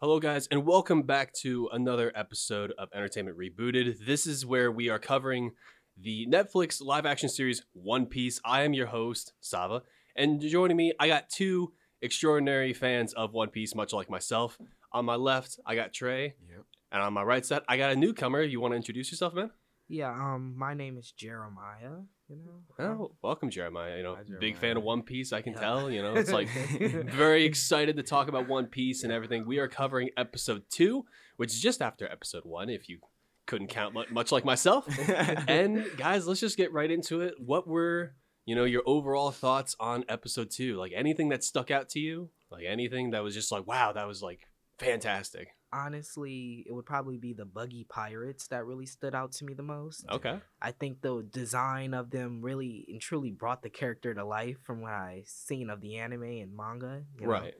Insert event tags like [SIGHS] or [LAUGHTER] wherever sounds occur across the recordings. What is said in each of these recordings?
Hello, guys, and welcome back to another episode of Entertainment Rebooted. This is where we are covering the Netflix live action series One Piece. I am your host, Sava, and joining me, I got two extraordinary fans of One Piece, much like myself. On my left, I got Trey, Yep. and on my right side, I got a newcomer. You want to introduce yourself, man? Yeah, um, my name is Jeremiah. You know. Oh, welcome, Jeremiah. You know, Hi, big fan of One Piece. I can Yeah. tell. You know, it's like [LAUGHS] very excited to talk about One Piece and everything. We are covering episode two, which is just after episode one, if you couldn't count much like myself. [LAUGHS] and guys, let's just get right into it. What were you know your overall thoughts on episode two? Like anything that stuck out to you? Like anything that was just like, wow, that was like fantastic. Honestly, it would probably be the buggy pirates that really stood out to me the most. Okay. I think the design of them really and truly brought the character to life from what I seen of the anime and manga. you know? Right.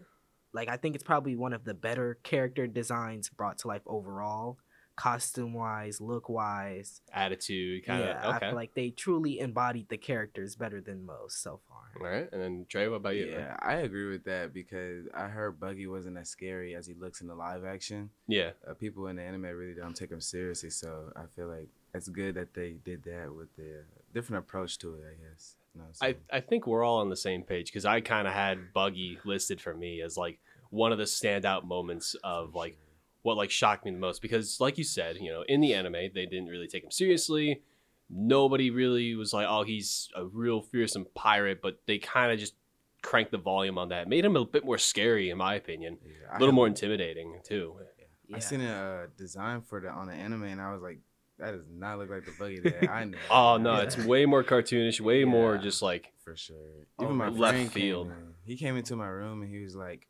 Like I think it's probably one of the better character designs brought to life overall, costume wise, look wise. Attitude, kind of. yeah, I okay. feel like they truly embodied the characters better than most so far. All right. And then Trey, what about you? man? yeah, I agree with that because I heard Buggy wasn't as scary as he looks in the live action. Yeah. Uh, people in the anime really don't take him seriously, so I feel like it's good that they did that with the different approach to it. I guess. You know, I, I think we're all on the same page because I kind of had Buggy listed for me as like one of the standout moments of like what like shocked me the most because like you said, you know, in the anime they didn't really take him seriously. Nobody really was like, oh, he's a real fearsome pirate, but they kind of just cranked the volume on that. Made him a bit more scary, in my opinion. Yeah, A I little have- more intimidating too. Yeah. I seen a uh, design for the on the anime, and I was like, that does not look like the Buggy that I [LAUGHS] know. Oh no, Yeah. it's way more cartoonish, way more just like for sure. Oh, Even my left friend field. Came in. He came into my room and he was like,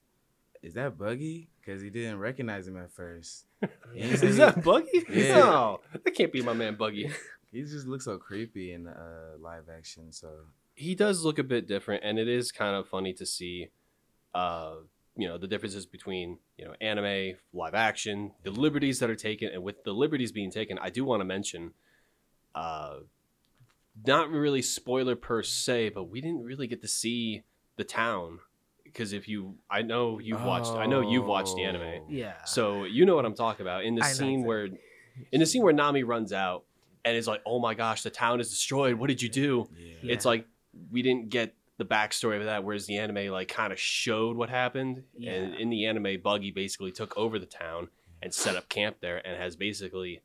"Is that Buggy?" Because he didn't recognize him at first. Yeah. [LAUGHS] He said Is he- that Buggy? [LAUGHS] Yeah. No, that can't be my man Buggy. [LAUGHS] He just looks so creepy in uh, live action. So he does look a bit different and it is kind of funny to see uh you know the differences between you know anime live action the liberties that are taken and with the liberties being taken i do want to mention uh not really spoiler per se but we didn't really get to see the town because if you i know you've watched i know you've watched the anime. Oh. Yeah. so you know what i'm talking about. In the I know scene exactly. where in the scene where nami runs out and is like oh my gosh the town is destroyed. What did you do? Yeah. it's like we didn't get the backstory of that whereas the anime like kind of showed what happened. And in the anime buggy basically took over the town and set up camp there and has basically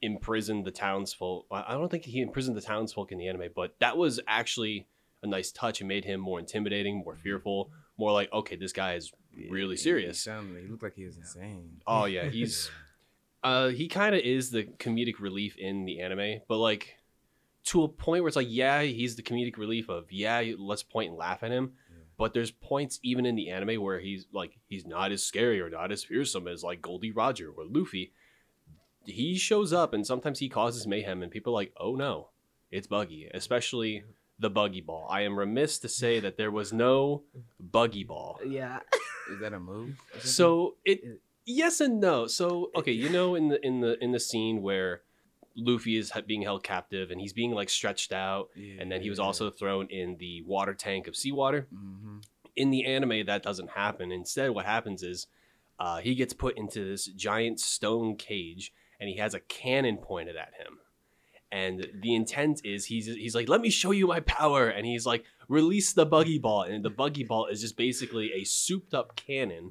imprisoned the townsfolk. I I don't think he imprisoned the townsfolk in the anime but that was actually a nice touch. And made him more intimidating more mm-hmm. fearful more like okay this guy is really serious. He, sounded, he looked like he was insane. oh [LAUGHS] yeah he's uh he kind of is the comedic relief in the anime but like to a point where it's like yeah he's the comedic relief of yeah let's point and laugh at him Yeah. but there's points even in the anime where he's like he's not as scary or not as fearsome as like Gol D. Roger or luffy he shows up and sometimes he causes mayhem and people are like oh no it's buggy especially the buggy ball i am remiss to say that there was no buggy ball yeah. [LAUGHS] Is that a move? [LAUGHS] so it It- yes and no. So okay, you know in the in the in the scene where Luffy is being held captive and he's being like stretched out, Yeah, and then he was yeah. also thrown in the water tank of seawater. Mhm. In the anime, that doesn't happen. Instead, what happens is uh, he gets put into this giant stone cage, and he has a cannon pointed at him. And the intent is he's he's like, let me show you my power, and he's like, release the buggy ball, and the buggy ball is just basically a souped up cannon,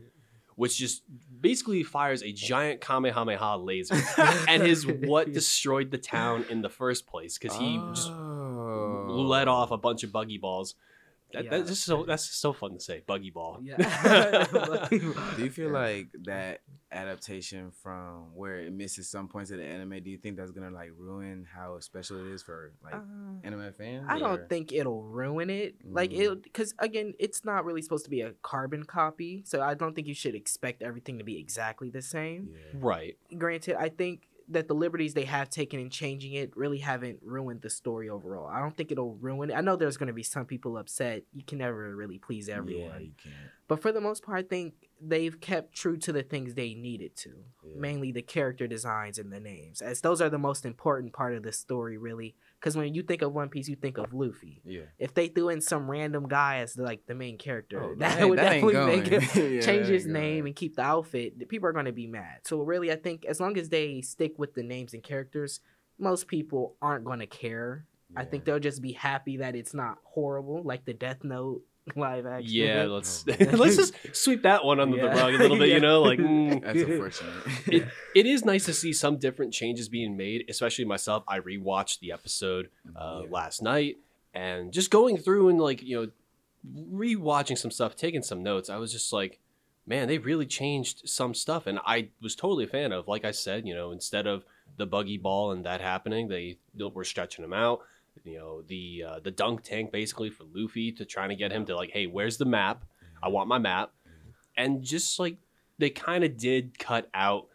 which just basically fires a giant kamehameha laser, [LAUGHS] and is what destroyed the town in the first place because he just Oh. let off a bunch of buggy balls. That, Yeah. That's just so that's just so fun to say, buggy ball. Yeah. [LAUGHS] Do you feel like that adaptation from where it misses some points of the anime? Do you think that's gonna like ruin how special it is for like Uh, anime fans? I or- don't think it'll ruin it. Like Mhm. it, because again, it's not really supposed to be a carbon copy, so I don't think you should expect everything to be exactly the same. Yeah. Right. Granted, I think that the liberties they have taken in changing it really haven't ruined the story overall. I don't think it'll ruin it. I know there's going to be some people upset. You can never really please everyone. Yeah, you can't. But for the most part, I think they've kept true to the things they needed to, Yeah. mainly the character designs and the names, as those are the most important part of the story, really. Because when you think of One Piece, you think of Luffy. Yeah. If they threw in some random guy as like the main character, Oh, [LAUGHS] that, ain't- would [LAUGHS] that definitely make it Yeah, change his name going. and keep the outfit. People are going to be mad. So really, I think as long as they stick with the names and characters, most people aren't going to care. I think they'll just be happy that it's not horrible, like the Death Note [LAUGHS] live action. Yeah, let's Oh, [LAUGHS] let's just sweep that one under the rug a little bit. Yeah. You know, like [LAUGHS] mm. That's unfortunate. it, it is nice to see some different changes being made, especially myself. I rewatched the episode uh, Yeah. last night and just going through and like you know rewatching some stuff, taking some notes. I was just like, man, they really changed some stuff, and I was totally a fan of. Like I said, you know, instead of the buggy ball and that happening, they were stretching them out. You know, the uh, the dunk tank basically for Luffy to trying to get him to like, hey, where's the map? I want my map, and just like they kind of did cut out,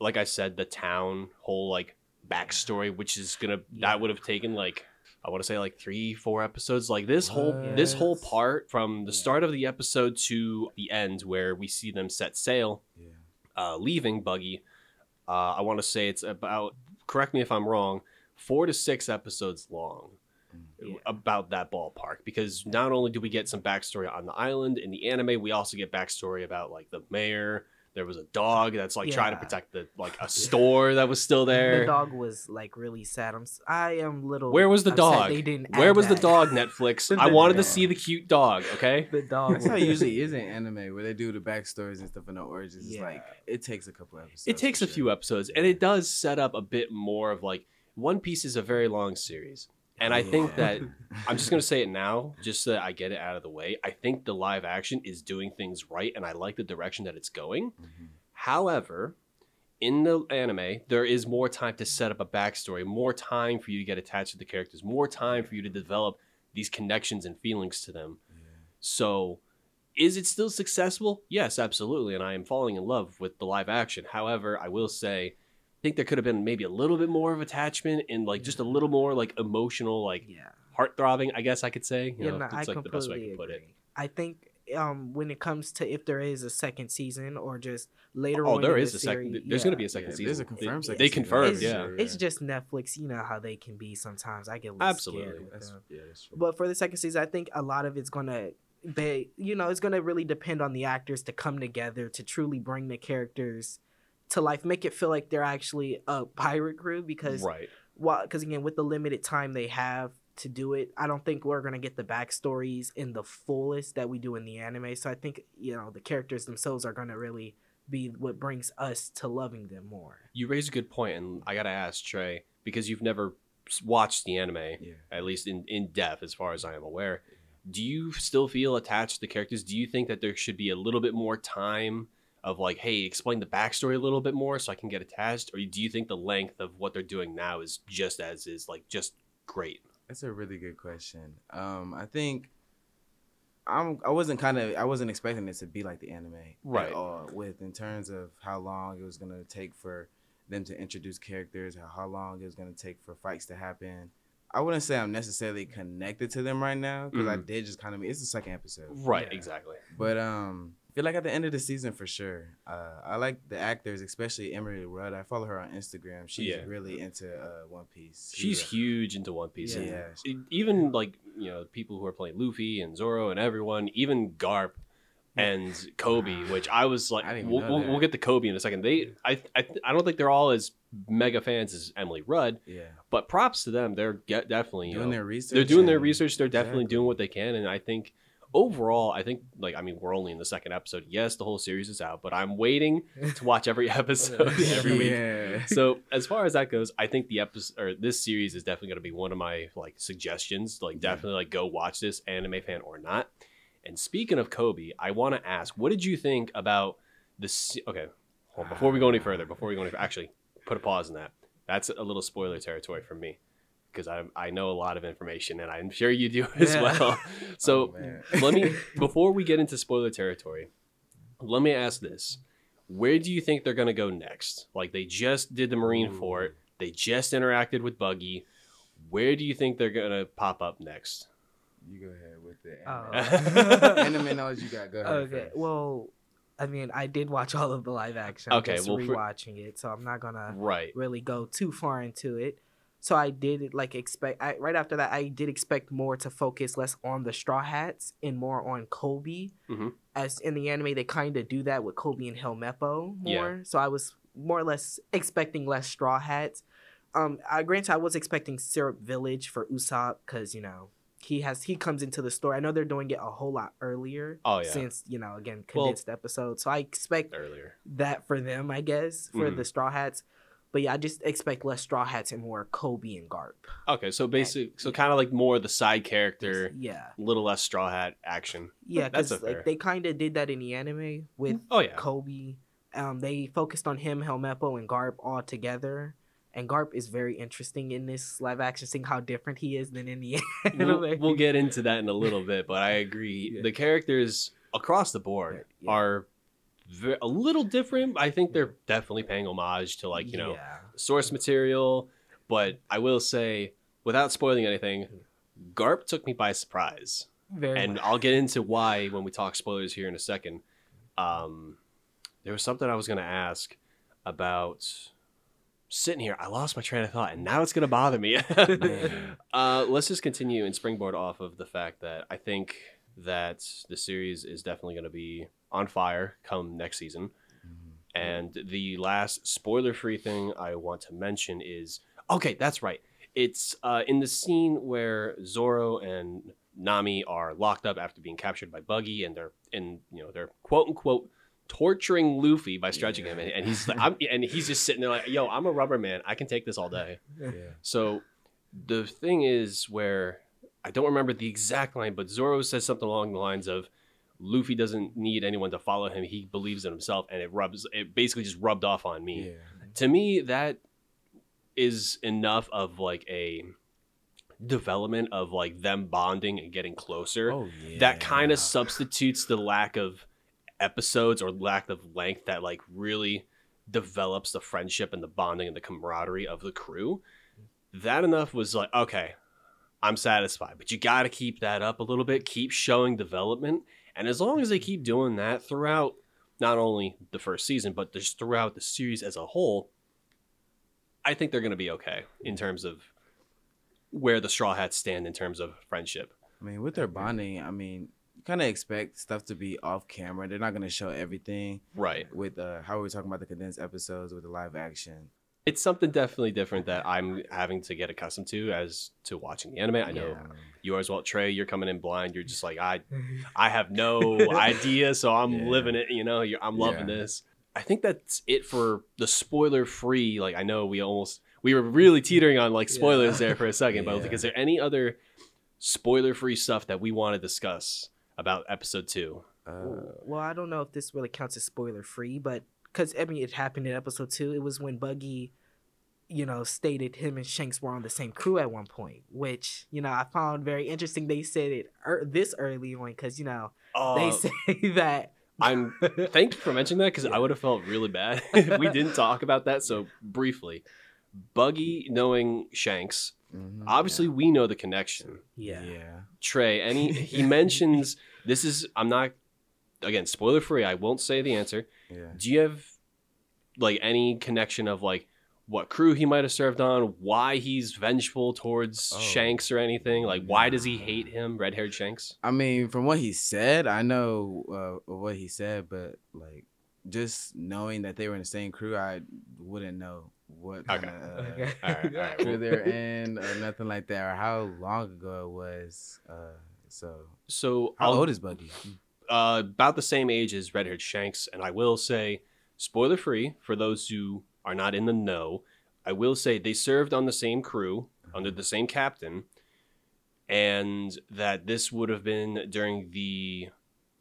like I said, the town whole like backstory, which is gonna that would have taken like I want to say like three, four episodes. Like this whole this whole part from the Yeah. start of the episode to the end, where we see them set sail, Yeah. uh, leaving Buggy. Uh, I want to say it's about. Correct me if I'm wrong. Four to six episodes long. Mm. Yeah. About that ballpark, because not only do we get some backstory on the island in the anime, we also get backstory about like the mayor. There was a dog that's like trying to protect the like a [LAUGHS] store that was still there. The dog was like really sad. I'm s- I am little. Where was the upset dog? They didn't. Where add was the dog, [LAUGHS] Netflix? The I wanted to see the cute dog, okay? The dog. That's how it usually [LAUGHS] is in anime where they do the backstories and stuff and the origins. It's Yeah. like it takes a couple episodes. It takes for a few episodes, and it does set up a bit more of like One Piece is a very long series. And I think that [LAUGHS] I'm just gonna say it now, just so that I get it out of the way. I think the live action is doing things right, and I like the direction that it's going. Mhm. However, in the anime, there is more time to set up a backstory, more time for you to get attached to the characters, more time for you to develop these connections and feelings to them. Yeah. So, is it still successful? Yes, absolutely. And I am falling in love with the live action. However, I will say, think there could have been maybe a little bit more of attachment and like just a little more like emotional, like Yeah. heart throbbing. I guess I could say. You Yeah, know, no, I it's like the best way I completely can put it. agree. I think um when it comes to if there is a second season or just later Oh, on there in is the a second. There's yeah. going to be a second Yeah, season. there's a confirmed They, second they season. confirmed, It's, yeah. it's just Netflix. You know how they can be sometimes. I get a little Absolutely. scared with That's, them. yeah, that's. But for the second season, I think a lot of it's gonna be, you know, it's gonna really depend on the actors to come together to truly bring the characters to life, make it feel like they're actually a pirate crew. Because, Right. well, because again, with the limited time they have to do it, I don't think we're gonna get the backstories in the fullest that we do in the anime. So I think you know the characters themselves are gonna really be what brings us to loving them more. You raise a good point, and I gotta ask Trey because you've never watched the anime, yeah. at least in in depth, as far as I am aware. Do you still feel attached to the characters? Do you think that there should be a little bit more time of like, hey, explain the backstory a little bit more so I can get attached, or do you think the length of what they're doing now is just as is like just great? That's a really good question. Um, I think I'm. I wasn't kind of. I wasn't expecting it to be like the anime, Right. At all, with in terms of how long it was gonna take for them to introduce characters, how, how long it was gonna take for fights to happen. I wouldn't say I'm necessarily connected to them right now because I Mhm. did just kind of. It's the second episode, Right, Yeah. exactly. but um, I feel like at the end of the season for sure. Uh, I like the actors, especially Emily Rudd. I follow her on Instagram. She's Yeah. really into uh, One Piece. She's a- huge into One Piece. and Yeah. e- even like you know people who are playing Luffy and Zoro and everyone, even Garp and Koby, [SIGHS] which I was like, I didn't we'll, know we'll, that. we'll get to Koby in a second. They, I, I, I don't think they're all as mega fans as Emily Rudd, Yeah. but props to them. They're get, definitely you doing know, their research. they're doing their research. They're definitely Exactly. doing what they can, and I think overall, I think like I mean we're only in the second episode. Yes, the whole series is out, but I'm waiting to [LAUGHS] watch every episode [LAUGHS] every week. Yeah. so as far as that goes, I think the episode or this series is definitely going to be one of my like suggestions. Like definitely like go watch this anime fan or not. And speaking of Koby, I want to ask, what did you think about this? Okay, hold on, before we go any further, before we go any actually put a pause in that. That's a little spoiler territory for me because I I know a lot of information and I'm sure you do [LAUGHS] as Yeah. well. [LAUGHS] So Oh, let me [LAUGHS] before we get into spoiler territory let me ask this where do you think they're going to go next like they just did the marine Ooh. fort they just interacted with buggy where do you think they're going to pop up next You go ahead with the Oh. anime, anime knowledge you got. Go ahead. Okay, first. well, I mean, I did watch all of the live action. I'm Okay, just well, for- rewatching it, so I'm not gonna Right. really go too far into it. So I did like expect. I, right after that, I did expect more to focus less on the Straw Hats and more on Koby. Mhm. As in the anime, they kind of do that with Koby and Helmeppo Yeah. more. So I was more or less expecting less Straw Hats. Um, I granted I was expecting Syrup Village for Usopp because you know he has he comes into the store. I know they're doing it a whole lot earlier. Oh, yeah. Since you know again Well- condensed episode, so I expect Earlier. that for them, I guess, for Mhm. the Straw Hats. But yeah, I just expect less Straw Hats and more Koby and Garp. Okay, so basic, so kind of like more the side character, Yeah, little less straw hat action. yeah, because fair. like they kind of did that in the anime with Oh yeah. Koby. Um, they focused on him, Helmeppo, and Garp all together. And Garp is very interesting in this live action, seeing how different he is than in the [LAUGHS] anime. We'll, we'll get into that in a little bit, but I agree. [LAUGHS] Yeah. The characters across the board Yeah. are a little different. I think they're definitely paying homage to like you know yeah. source material, but I will say, without spoiling anything, Garp took me by surprise, very and much. I'll get into why when we talk spoilers here in a second. Um, there was something I was going to ask about sitting here. I lost my train of thought, and now it's going to bother me. [LAUGHS] uh, let's just continue and springboard off of the fact that I think that the series is definitely going to be on fire come next season. Mhm. And the last spoiler free thing I want to mention is okay, that's right. It's uh, in the scene where Zoro and Nami are locked up after being captured by Buggy, and they're in you know they're quote unquote torturing Luffy by stretching him, and, and he's like, I'm, and he's just sitting there like, yo, I'm a rubber man, I can take this all day. [LAUGHS] Yeah. So the thing is where I don't remember the exact line, but Zoro says something along the lines of Luffy doesn't need anyone to follow him. He believes in himself and it rubs it basically just rubbed off on me. Yeah. To me that is enough of like a development of like them bonding and getting closer Oh yeah. that kind of substitutes the lack of episodes or lack of length that like really develops the friendship and the bonding and the camaraderie of the crew that enough was like okay i'm satisfied but you got to keep that up a little bit keep showing development and as long as they keep doing that throughout not only the first season but just throughout the series as a whole i think they're going to be okay in terms of where the straw hats stand in terms of friendship I mean, with their bonding, I mean, kind of expect stuff to be off camera. They're not gonna show everything right with uh, how we were talking about the condensed episodes with the live action. It's something definitely different that I'm having to get accustomed to as to watching the anime. I know Yeah. you as well, Trey. You're coming in blind. You're just like I, I have no [LAUGHS] idea, so I'm Yeah. living it. You know, You're, I'm loving Yeah. this. I think that's it for the spoiler free. Like I know we almost we were really [LAUGHS] teetering on like spoilers there for a second, but [LAUGHS] like, is there any other spoiler free stuff that we want to discuss about episode two? Uh, well, I don't know if this really counts as spoiler free, but because I mean, it happened in episode two. It was when Buggy, you know, stated him and Shanks were on the same crew at one point, which you know I found very interesting. They said it er- this early on because you know they Uh, say [LAUGHS] that. I'm [LAUGHS] thank you for mentioning that because I would have felt really bad [LAUGHS] if we didn't talk about that. So briefly, Buggy knowing Shanks, mhm, obviously we know the connection. yeah. Yeah. Trey, any he mentions this is I'm not again spoiler free. I won't say the answer. Yeah. Do you have like any connection of like what crew he might have served on, why he's vengeful towards Oh. Shanks or anything? Like why does he hate him, red haired Shanks? I mean, from what he said, I know uh, what he said, but like just knowing that they were in the same crew, I wouldn't know what kind Okay. of uh, Okay. All right, all right. [LAUGHS] crew they're in or nothing like that, or how long ago it was. Uh, so, So how I'll- old is Buggy? Uh, about the same age as Red Shanks, and I will say, spoiler free for those who are not in the know. I will say they served on the same crew under the same captain, and that this would have been during the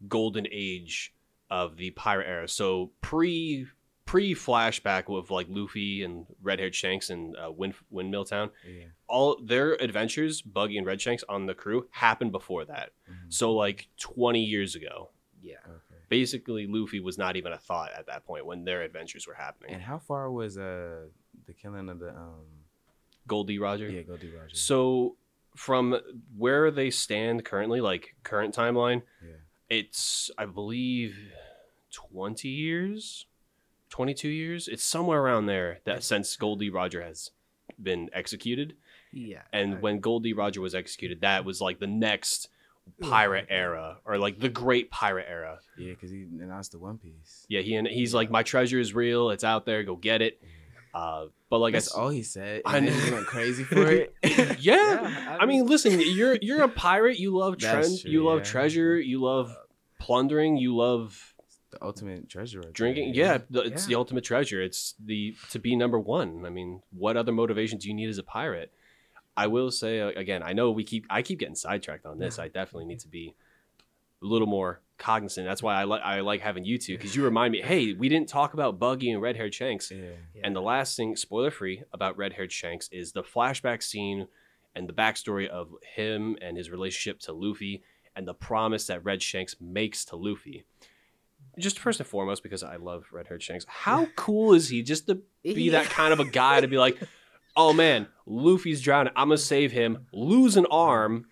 golden age of the pirate era. So pre pre flashback with like Luffy and Red Haired Shanks and uh, Wind Windmill Town. Yeah. All their adventures, Buggy and Red Shanks on the crew, happened before that. Mhm. So like 20 years ago. Yeah. Okay. Basically, Luffy was not even a thought at that point when their adventures were happening. And how far was uh the killing of the um Gol D. Roger. yeah Gol D. Roger? So from where they stand currently, like current timeline, Yeah. it's I believe twenty years, twenty two years. It's somewhere around there that since Gol D. Roger has been executed, Yeah. and I- when Gol D. Roger was executed, that was like the next pirate era or like the great pirate era. Yeah, because he announced the One Piece. Yeah, he and he's like my treasure is real. It's out there. Go get it. Uh, but like That's s- all he said. I know. he went crazy [LAUGHS] for it. yeah. Yeah, I mean, listen, you're you're a pirate. You love [LAUGHS] trend. true, you love yeah. treasure. You love plundering. You love the ultimate treasure. Right drinking. there. Yeah, the, it's the ultimate treasure. It's the to be number one. I mean, what other motivation do you need as a pirate? I will say uh, again. I know we keep. I keep getting sidetracked on this. I definitely need to be a little more cognizant. That's why I like I like having you two because you remind me. Hey, we didn't talk about Buggy and Red Haired Shanks. Yeah. And the last thing, spoiler free, about Red Haired Shanks is the flashback scene and the backstory of him and his relationship to Luffy and the promise that Red Shanks makes to Luffy. Just first and foremost, because I love Red Haired Shanks. [LAUGHS] How cool is he just to be that kind of a guy to be like, oh man, Luffy's drowning. I'm going to save him, lose an arm,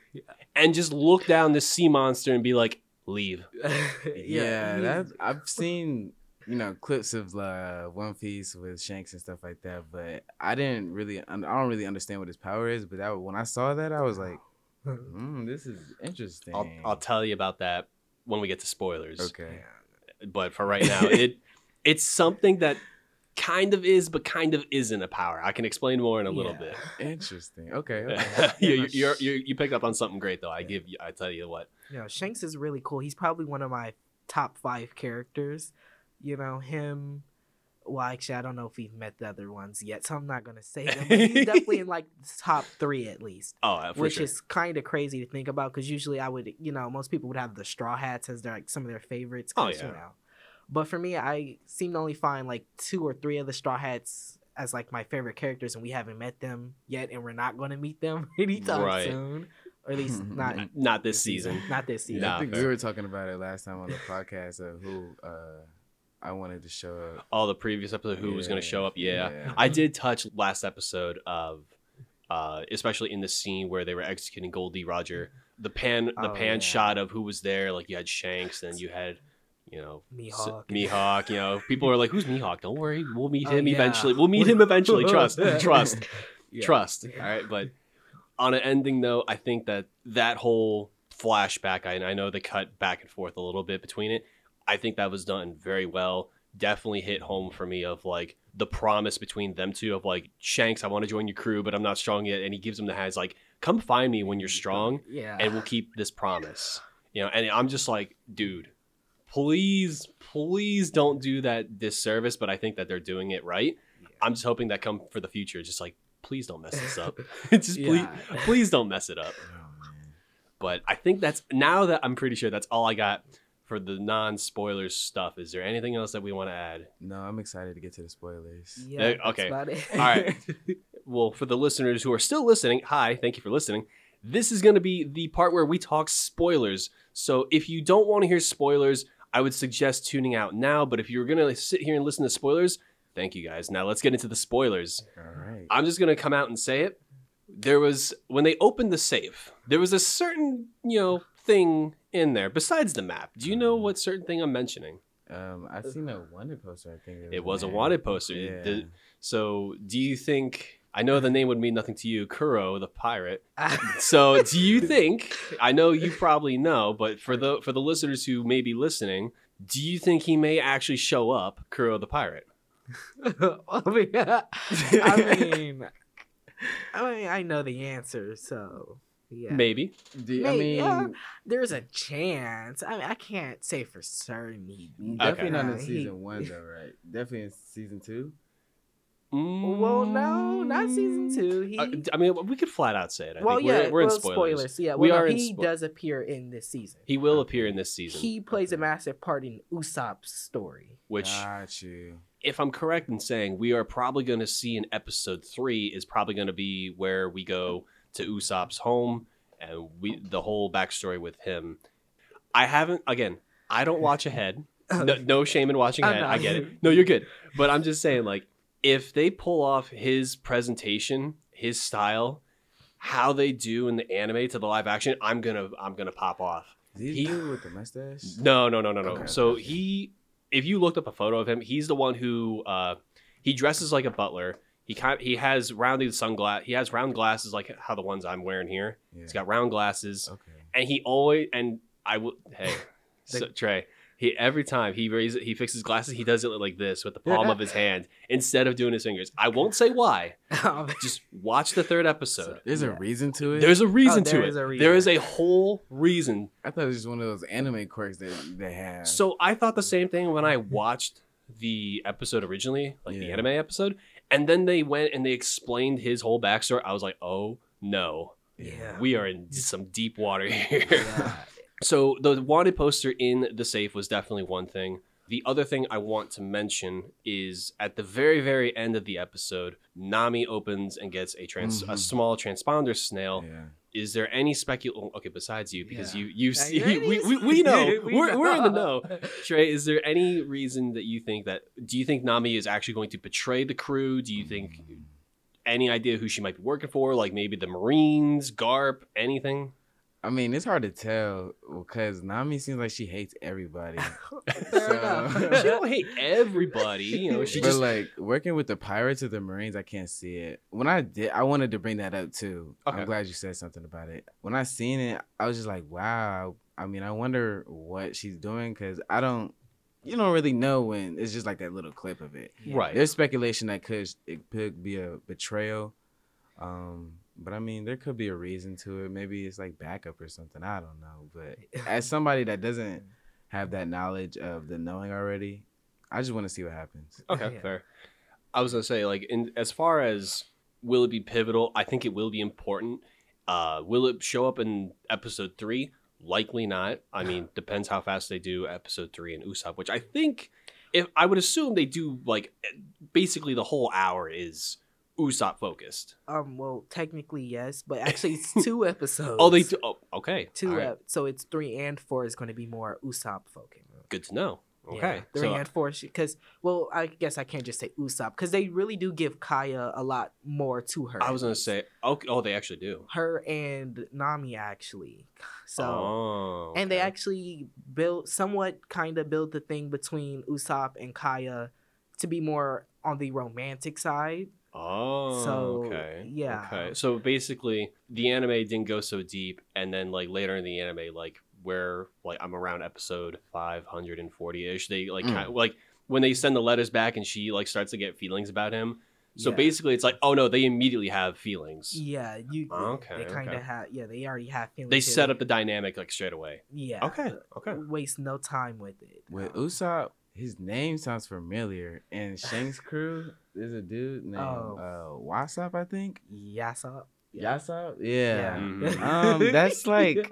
and just look down this sea monster and be like, leave. [LAUGHS] Yeah, that I've [LAUGHS] seen you know clips of uh, One Piece with Shanks and stuff like that, but I didn't really I don't really understand what his power is. But that when I saw that, I was like, mm, this is interesting. I'll, I'll tell you about that when we get to spoilers. okay. But for right now, it [LAUGHS] it's something that kind of is, but kind of isn't a power. I can explain more in a little Yeah. Interesting. Okay. [LAUGHS] okay. you, you're, you're, you picked up on something great though. I give you. I tell you what. You know, Shanks is really cool. He's probably one of my top five characters. You know, him. Well, actually, I don't know if we've met the other ones yet, so I'm not gonna say them. But he's [LAUGHS] definitely in like top three at least, Oh, for which sure. is kind of crazy to think about because usually I would, you know, most people would have the Straw Hats as their like some of their favorites. Oh, yeah. know. But for me, I seem to only find like two or three of the Straw Hats as like my favorite characters, and we haven't met them yet, and we're not going to meet them [LAUGHS] anytime Right. soon, or at least [LAUGHS] not Not this season. Not this season. Nah, I think fair. we were talking about it last time on the podcast of who uh, I wanted to show up. All the previous episode, who was going to show up? Yeah. yeah. I did touch last episode of, uh, especially in the scene where they were executing Gol D. Roger. The pan, the Oh, pan yeah. shot of who was there. Like you had Shanks, and you had. You know, S- Mihawk. Mihawk. You know, people are like, "Who's Mihawk?" Don't worry, we'll meet Oh, him yeah. eventually. We'll meet him [LAUGHS] eventually. Trust, trust. Yeah. trust. All right, but on an ending note, I think that that whole flashback, I, I know they cut back and forth a little bit between it. I think that was done very well. Definitely hit home for me of like the promise between them two of like Shanks, I want to join your crew, but I'm not strong yet, and he gives him the hands like, come find me when you're strong, Yeah. and we'll keep this promise. You know, and I'm just like, dude, please, please don't do that disservice. But I think that they're doing it right. I'm just hoping that come for the future, just like please don't mess this up. [LAUGHS] [LAUGHS] just please, Yeah. please don't mess it up. Oh. But I think that's now that I'm pretty sure that's all I got for the non spoilers stuff. Is there anything else that we want to add? No, I'm excited to get to the spoilers. Yeah. That's okay. about it. All right. [LAUGHS] [LAUGHS] Well, for the listeners who are still listening, hi, thank you for listening. This is going to be the part where we talk spoilers. So if you don't want to hear spoilers, I would suggest tuning out now. But if you're going to sit here and listen to spoilers, thank you guys. Now let's get into the spoilers. All right. I'm just gonna come out and say it. There was when they opened the safe, there was a certain you know thing in there besides the map. Do you know what certain thing I'm mentioning? Um, I've seen a wanted poster. I think It was a wanted poster. Yeah. So do you think? I know the name would mean nothing to you, Kuro the pirate. [LAUGHS] So do you think? I know you probably know, but for the for the listeners who may be listening, do you think he may actually show up, Kuro the pirate? [LAUGHS] [LAUGHS] I mean, I mean, I know the answer, so yeah. Maybe. Do you- I mean, yeah. There's a chance. I mean, I can't say for certain. He, definitely not Uh, in season one though, right? Definitely in season two. Well, no, not season two. He, Uh, I mean, we could flat out say it. I well, think yeah, we're, we're in well, spoilers. Yeah, well, We no, are he spo- does appear in this season. He will appear in this season, He plays a massive part in Usopp's story. which, Got you. if I'm correct in saying, we are probably going to see in episode three is probably going to be where we go to Usopp's home and we the whole backstory with him. I haven't again. I don't watch ahead. No, [LAUGHS] no shame in watching ahead. I get it. No, you're good. But I'm just saying, like, if they pull off his presentation, his style, how they do in the anime to the live action, I'm gonna I'm gonna pop off. Is he, He- the dude with the mustache? No, no, no, no, no. Okay. So he, if you looked up a photo of him, he's the one who uh, he dresses like a butler. He kind he has rounded sunglass. He has round glasses like how the ones I'm wearing here. Yeah. He's got round glasses, Okay. and he always and I will. Hey, The- [LAUGHS] so, Trey. He every time he raises he fixes glasses, he does it like this with the palm of his hand instead of doing his fingers. I won't say why. [LAUGHS] Just watch the third episode. There's a reason to it. There's a reason Oh, there to it. a There is a whole reason I thought it was just one of those anime quirks that they have. So I thought the same thing when I watched the episode originally, like the anime episode, and then they went and they explained his whole backstory. I was like, oh no, Yeah. we are in some deep water here. Yeah. [LAUGHS] so the wanted poster in the safe was definitely one thing. The other thing I want to mention is at the very, very end of the episode, Nami opens and gets a trans a Mhm. small transponder snail. yeah. Is there any speculation? Okay, besides you, because Yeah. you you see, there [LAUGHS] we, we, we know [LAUGHS] We we're, we're in the know. know. Trey, is there any reason that you think that? Do you think Nami is actually going to betray the crew? Do you think any idea who she might be working for? Like maybe the Marines, Garp, anything? I mean, it's hard to tell because Nami seems like she hates everybody. [LAUGHS] [LAUGHS] Fair So- enough. she don't hate everybody. You know, she but just like working with the pirates or the marines, I can't see it. When I did, I wanted to bring that up too. Okay. I'm glad you said something about it. When I seen it, I was just like, wow. I mean, I wonder what she's doing because I don't. You don't really know when it's just like that little clip of it. right. There's speculation that could it could be a betrayal, um, but I mean there could be a reason to it. Maybe it's like backup or something. I don't know. But [LAUGHS] as somebody that doesn't have that knowledge of the knowing already, I just want to see what happens. Okay, Yeah. fair. I was gonna say, like, in as far as will it be pivotal, I think it will be important. Uh, will it show up in episode three? Likely not. I [SIGHS] mean, depends how fast they do episode three and Usopp, which I think, if I would assume they do, like, basically the whole hour is Usopp focused. Um. Well, technically yes, but [LAUGHS] actually it's two episodes. Oh, they do. Oh, okay. two. Right. ep- so it's three and four is going to be more Usopp focused. Good to know. Okay. Yeah, three so, and four because well, I guess I can't just say Usopp because they really do give Kaya a lot more to her. I was gonna say, okay. Oh, they actually do. her and Nami actually. So. oh, And they actually built somewhat kind of built the thing between Usopp and Kaya to be more on the romantic side. Oh, So, okay. yeah. Okay. So basically, the anime didn't go so deep, and then like later in the anime, like where like I'm around episode 540 ish, they like Mm. kind of, like when they send the letters back, and she like starts to get feelings about him. So Yeah. basically, it's like, oh no, they immediately have feelings. Yeah, you. Okay, They kind of okay. have. Yeah, they already have feelings. They set up the dynamic like straight away. Yeah. Okay. Okay. Waste no time with it. With Um, Usopp, his name sounds familiar. And Shank's crew, there's a dude named Oh. uh, Wasop, I think. Yasopp. Yasopp? Yeah. Mhm. [LAUGHS] Um, that's [LAUGHS] like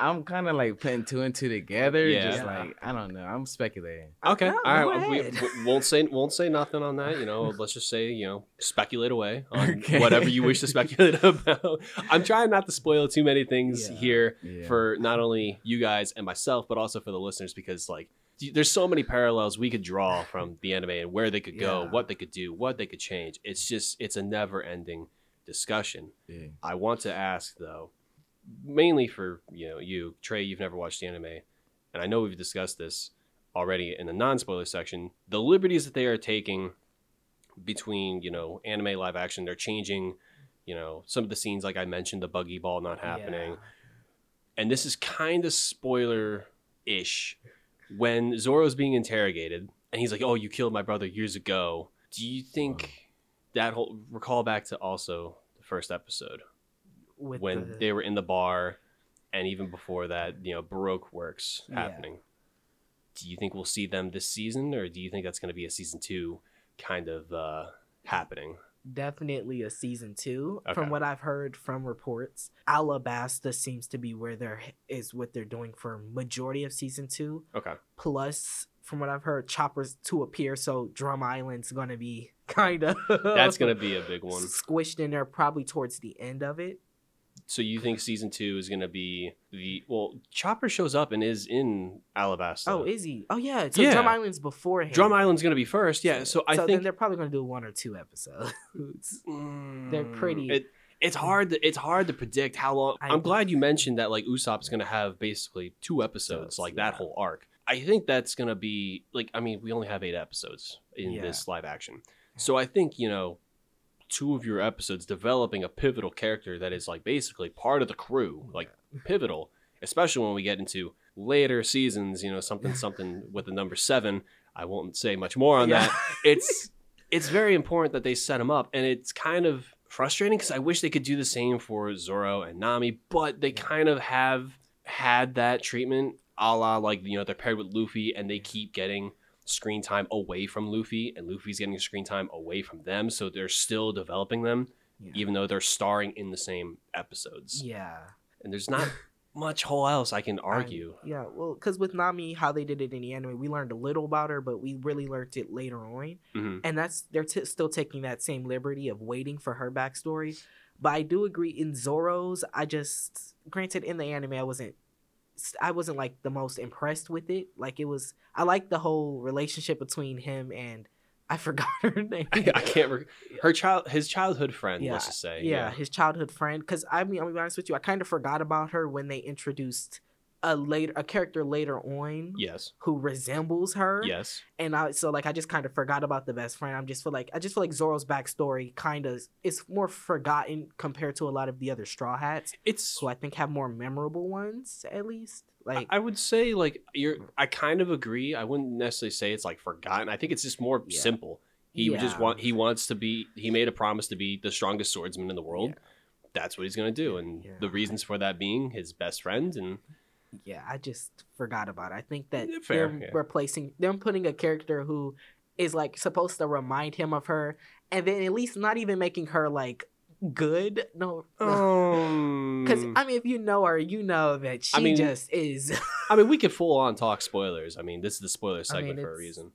I'm kind of like putting two and two together. Yeah. Just like I don't know. I'm speculating. Okay. No, All go right. We, we won't say won't say nothing on that. You know, [LAUGHS] let's just say you know speculate away on Okay. whatever you wish to speculate about. I'm trying not to spoil too many things Yeah. here Yeah. for not only you guys and myself, but also for the listeners because like d- there's so many parallels we could draw from the anime and where they could go, Yeah. what they could do, what they could change. It's just it's a never ending discussion. yeah. I want to ask though, mainly for you know you Trey, you've never watched the anime, and I know we've discussed this already in the non-spoiler section. The liberties that they are taking between you know anime live action, they're changing. You know some of the scenes, like I mentioned, the buggy ball not happening, and this is kind of spoiler ish. When Zoro's being interrogated, and he's like, "Oh, you killed my brother years ago." Do you think that whole recall back to also the first episode? With when the, they were in the bar and even before that you know baroque works Yeah. happening do you think we'll see them this season or do you think that's going to be a season two kind of uh happening definitely a season two. Okay. From what I've heard from reports, Alabasta seems to be where they're is what they're doing for majority of season two. okay Plus, from what I've heard, Choppers to appear, so Drum Island's gonna be [LAUGHS] kind of that's going to be a big [LAUGHS] one squished in there probably towards the end of it. So you think season two is going to be the well chopper shows up and is in alabasta Oh, is he? Oh yeah. So Yeah. Drum Island's before him. drum island's going to be first yeah so i think they're probably gonna do one or two episodes. [LAUGHS] Mm, they're pretty- it, it's hard. To, it's hard to predict how long. I- I'm glad you mentioned that. Like Usopp's gonna have basically two episodes, like that whole arc. I think that's gonna be like. I mean, we only have eight episodes in Yeah. this live action, so I think you know, two of your episodes developing a pivotal character that is like basically part of the crew, like pivotal, especially when we get into later seasons. You know, something something with the number seven. I won't say much more on Yeah. that. It's it's very important that they set him up, and it's kind of frustrating because I wish they could do the same for Zoro and Nami, but they kind of have had that treatment, a la like you know they're paired with Luffy, and they keep getting screen time away from Luffy, and Luffy's getting screen time away from them, so they're still developing them, Yeah. even though they're starring in the same episodes. Yeah. And there's not [LAUGHS] much whole else I can argue. I- yeah, well, because with Nami, how they did it in the anime, we learned a little about her, but we really learned it later on. hmm And that's they're t- still taking that same liberty of waiting for her backstory. But I do agree in Zoro's. I just, granted, in the anime, I wasn't, I wasn't like the most impressed with it. Like it was, I like the whole relationship between him and I [LAUGHS] forgot her name. I, can't. Re- her child, his childhood friend. Yeah, let's just say. yeah, his childhood friend. Because I mean, I'll be honest with you, I kind of forgot about her when they introduced a later a character later on Yes. who resembles her. Yes. And I so like I just kind of forgot about the best friend. I'm just feel like I just feel like Zoro's backstory kind of is more forgotten compared to a lot of the other Straw Hats, It's who I think have more memorable ones at least. Like I would say like you're. I kind of agree. I wouldn't necessarily say it's like forgotten. I think it's just more Yeah. simple. He would just want. He wants to be. He made a promise to be the strongest swordsman in the world. That's what he's gonna do, and Yeah. the reasons for that being his best friend and yeah, I just forgot about it. I think that Yeah, fair, them yeah. replacing them putting a character who is like supposed to remind him of her, and then at least not even making her like good. No, [LAUGHS] because Um, I mean, if you know her, you know that she I mean- just is. [LAUGHS] I mean, we could full on talk spoilers. I mean, this is the spoiler segment for a reason.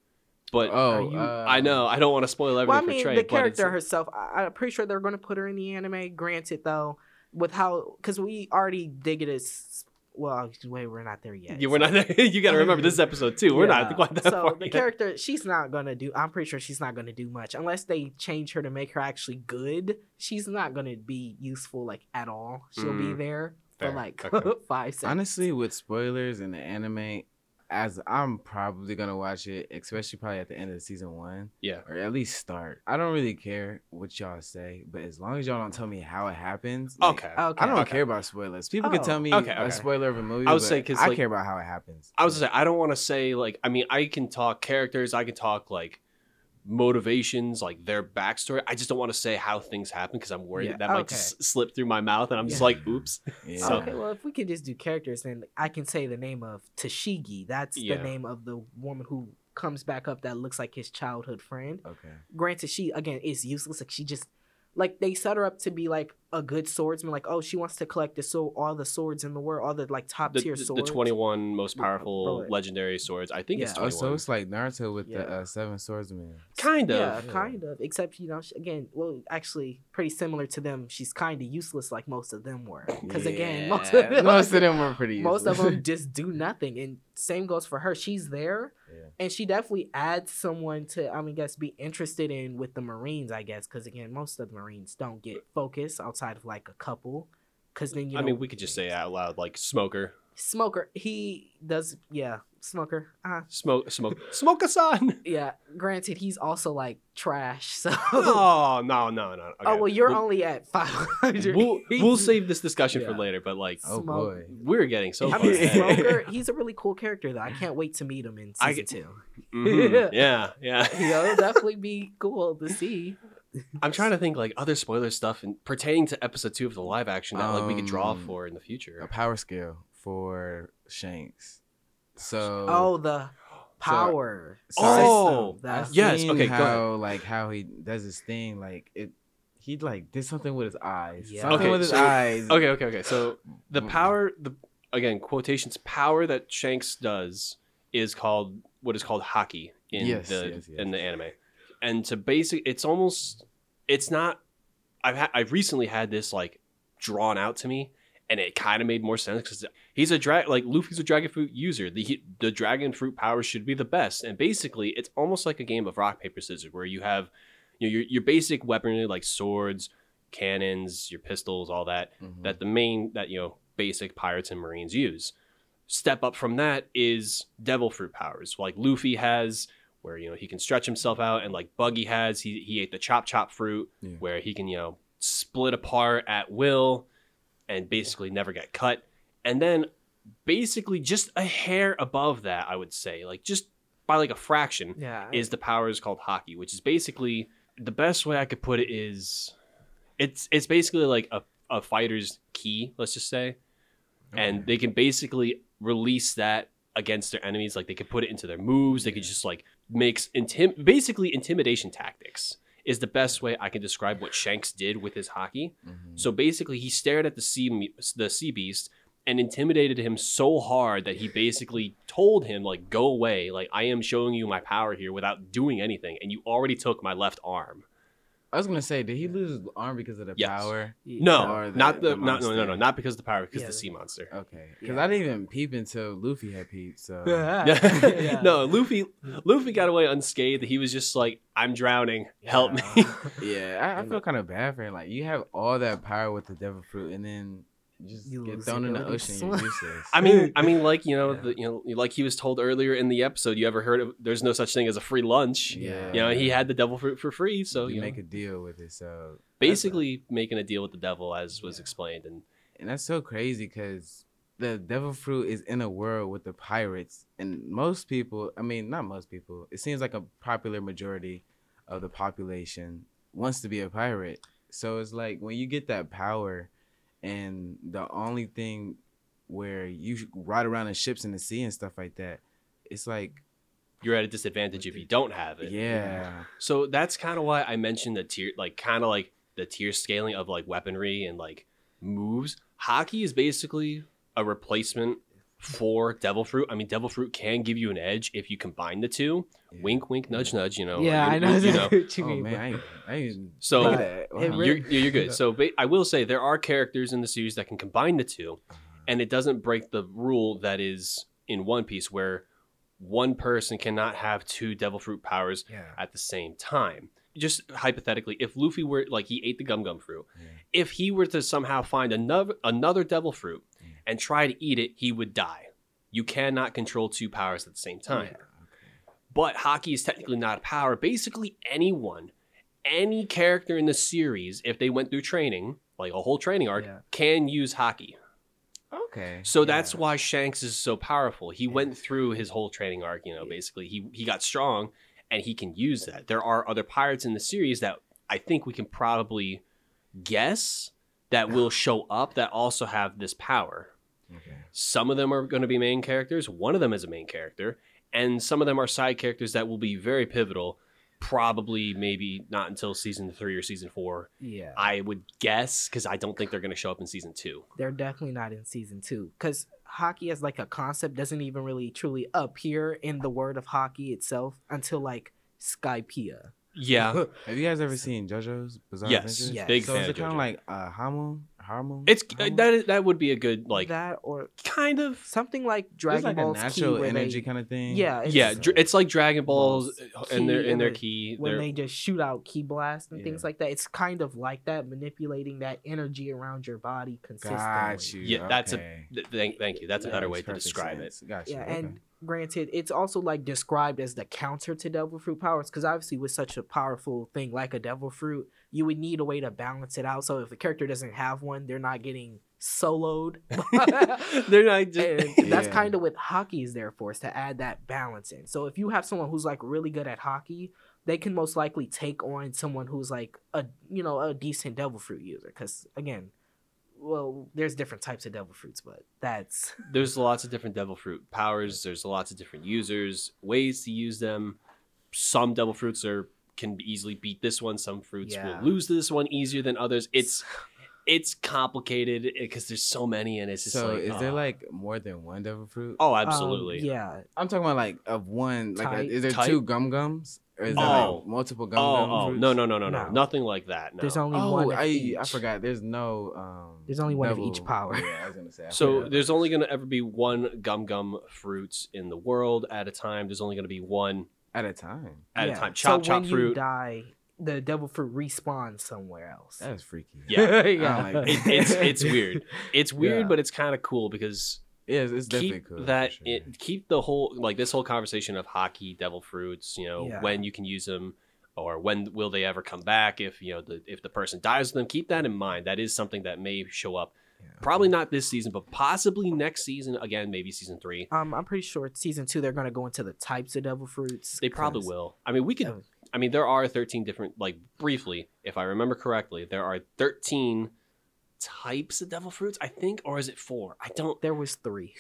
But Oh, you- uh, I know I don't want to spoil everything well, I for mean, Trey. the character herself, I, I'm pretty sure they're going to put her in the anime. Granted, though, with how because we already dig it as well. Wait, we're not there yet. [LAUGHS] you were so- not. you got to remember this is [LAUGHS] episode two. We're Yeah, not quite that so far. the yet. character, she's not gonna do. I'm pretty sure she's not gonna do much unless they change her to make her actually good. She's not gonna be useful like at all. She'll be Mm, there fair, for like okay. [LAUGHS] five seconds. Honestly, with spoilers in the anime, as I'm probably gonna watch it, especially probably at the end of season one, Yeah. or at least start. I don't really care what y'all say, but as long as y'all don't tell me how it happens, like, Okay. okay. I don't Okay. care about spoilers. People can Oh, tell me okay, a spoiler of a movie. I would but say 'cause, I like- care about how it happens. I was gonna say I don't want to say like I mean I can talk characters, I can talk like motivations, like their backstory. I just don't want to say how things happen because I'm worried Yeah, that, that might okay. just slip through my mouth, and I'm just like, oops. [LAUGHS] yeah. So- okay, well, if we can just do characters, then I can say the name of Tashigi. That's Yeah. the name of the woman who comes back up that looks like his childhood friend. okay. granted she again is useless like she just like they set her up to be like a good swordsman like oh she wants to collect the so all the swords in the world all the like top tier swords. the 21 most powerful right. legendary swords. I think it's Yeah. Oh, 21. so it's like Naruto with Yeah. the uh, seven swordsmen. kind of. yeah Yeah. kind of except you know she, again well actually pretty similar to them she's kind of useless like most of them were because again most of them, most of them were pretty. [LAUGHS] most of them [LAUGHS] just do nothing and same goes for her she's there Yeah. and she definitely adds someone to i mean guess be interested in with the marines i guess because again most of the marines don't get focus outside of like a couple because then you I mean, we could just say out loud like smoker, smoker he does yeah smoker uh smoke, smoke, smoke a son. [LAUGHS] yeah granted he's also like trash so Oh no, no, no. Okay. oh well you're we'll, only at 500 We'll, we'll [LAUGHS] save this discussion for later, but like Oh Smoke- boy. we're getting so. I mean. Smoker, [LAUGHS] he's a really cool character though. I can't wait to meet him in I get- two. Mhm. Yeah, yeah. You know, it'll definitely be cool to see. I'm trying to think like other spoiler stuff and pertaining to episode two of the live action that like we could draw Um, for in the future. A power scale for Shanks. So Oh, the power. so Oh, That's- yes, seen okay, go how, Like how he does his thing, like it. He like did something with his eyes. Yeah. Something Okay, with his so- eyes. Okay, okay, okay. So the Mm. power, the again quotations power that Shanks does is called what is called Haki in Yes, the yes, yes. in the anime, and to basic, it's almost it's not. I've had I've recently had this like drawn out to me, and it kind of made more sense because he's a drag like Luffy's a dragon fruit user. The he- the dragon fruit power should be the best, and basically it's almost like a game of rock paper scissors where you have you know your your basic weaponry like swords, cannons, your pistols, all that Mhm. that the main that you know basic pirates and marines use. Step up from that is devil fruit powers, like Luffy has, where you know he can stretch himself out, and like Buggy has, he he ate the chop chop fruit, Yeah. where he can you know split apart at will, and basically never get cut. And then basically just a hair above that, I would say, like just by like a fraction, Yeah. is the powers called Haki, which is basically the best way I could put it is it's it's basically like a, a fighter's key, let's just say. And they can basically release that against their enemies. Like they could put it into their moves. They could just like makes intim basically intimidation tactics is the best way I can describe what Shanks did with his Haki. Mhm. So basically, he stared at the sea the sea beast and intimidated him so hard that he basically told him like, "Go away! Like I am showing you my power here without doing anything, and you already took my left arm." I was gonna say, did he lose his arm because of the Yes. power? No, the- not the, the not no no no not because of the power, because Yeah, the the- sea monster. Okay, because Yeah. I didn't even peep until Luffy had peeped. So [LAUGHS] [LAUGHS] Yeah. no, Luffy Luffy got away unscathed. He was just like, "I'm drowning, help me." [LAUGHS] yeah, I, I feel kind of bad for him. Like you have all that power with the devil fruit, and then you just You get lose thrown in the ocean. You're useless. [LAUGHS] I mean, I [LAUGHS] mean, like you know, Yeah. the, you know, like he was told earlier in the episode. You ever heard of? There's no such thing as a free lunch. yeah, You know, he had the devil fruit for free, so you you know, make a deal with it. So basically making a deal with the devil, as was Yeah. explained. And and that's so crazy because the devil fruit is in a world with the pirates, and most people, I mean, not most people, it seems like a popular majority of the population wants to be a pirate. So it's like when you get that power, and the only thing where you ride around in ships in the sea and stuff like that, it's like, you're at a disadvantage if you don't have it. yeah, So that's kind of why I mentioned the tier, like kind of like the tier scaling of like weaponry and like moves. Haki is basically a replacement for devil fruit. I mean, devil fruit can give you an edge if you combine the two. Yeah. Wink, wink, nudge, nudge. You know. yeah, you- I know, You know. you Oh man, I, ain't- I ain't So think of But that. it Wow. you're, you're good. [LAUGHS] So ba- I will say there are characters in the series that can combine the two, uh-huh. and it doesn't break the rule that is in One Piece where one person cannot have two devil fruit powers yeah. at the same time. Just hypothetically, if Luffy were like he ate the gum gum fruit, Yeah. if he were to somehow find another another devil fruit Yeah. And try to eat it, he would die. You cannot control two powers at the same oh, time. Yeah. But Haki is technically not a power. Basically, anyone, any character in the series, if they went through training, like a whole training arc, Yeah. can use Haki. Okay. So that's why Shanks is so powerful. He went through his whole training arc, you know, Yeah. basically. He he got strong and he can use that. There are other pirates in the series that I think we can probably guess that will [SIGHS] show up that also have this power. Okay. Some of them are going to be main characters. One of them is a main character, and some of them are side characters that will be very pivotal. Probably, maybe not until season three or season four. Yeah. I would guess because I don't think they're going to show up in season two. they're definitely not in season two because Haki as like a concept doesn't even really truly appear in the word of Haki itself until like Skypiea. Yeah, [LAUGHS] Have you guys ever seen JoJo's Bizarre yes, Adventures? Yes. big So fan. is of kind JoJo. of like uh, Hamon? Harmon? It's uh, Hamon? that is, that would be a good like that or kind of something like Dragon like Ball's a natural ki energy they, kind of thing. Yeah, it's- yeah. dr- It's like Dragon Balls Balls and their in and their ki. when their- they just shoot out ki blast and Yeah. things like that. It's kind of like that, manipulating that energy around your body consistently. Got you. Yeah, that's a- th- thank, thank you. That's a That better makes way to describe sense. Got you. Yeah, okay. and granted, it's also like described as the counter to devil fruit powers because obviously, with such a powerful thing like a devil fruit, you would need a way to balance it out. So if a character doesn't have one, they're not getting soloed. [LAUGHS] [LAUGHS] They're not just. and that's kind of what Haki is there for, is to add that balance in. So if you have someone who's like really good at Haki, they can most likely take on someone who's like a you know a decent devil fruit user. Because again, well, there's different types of devil fruits, but that's [LAUGHS] there's lots of different devil fruit powers. There's lots of different users, ways to use them. Some devil fruits are can easily beat this one. Some fruits Yeah. will lose to this one easier than others. It's it's complicated because there's so many, and it's just so like, is there oh. like more than one devil fruit? oh, um, absolutely, yeah. I'm talking about like of one. Like, Type- is there type? two gum gums? Or is there Oh. like multiple gum Oh, gum oh fruits? no, no, no, no, no, No. nothing like that. No. There's only Oh, one. of I each. I forgot. There's no. um There's only one of each power. Yeah, I was gonna say. I So forgot. there's only going to ever be one gum gum fruits in the world at a time. There's only going to be one at a time. at Yeah. a time. Chop so chop when fruit. you die, the devil fruit respawns somewhere else. That's freaky. Yeah. [LAUGHS] yeah. I don't It, it's it's weird. [LAUGHS] It's weird, Yeah. but it's kind of cool because Yeah, it's, it's definitely keep cool. that sure. it keep the whole like this whole conversation of Haki devil fruits you know Yeah. when you can use them or when will they ever come back if you know the if the person dies with them keep that in mind that is something that may show up Yeah. probably not this season but possibly next season again maybe season three Um, I'm pretty sure it's season two they're gonna go into the types of devil fruits. they probably 'cause- will i mean we could Oh. i mean there are 13 different like briefly if i remember correctly there are 13 types of devil fruits i think or is it four i don't There was three.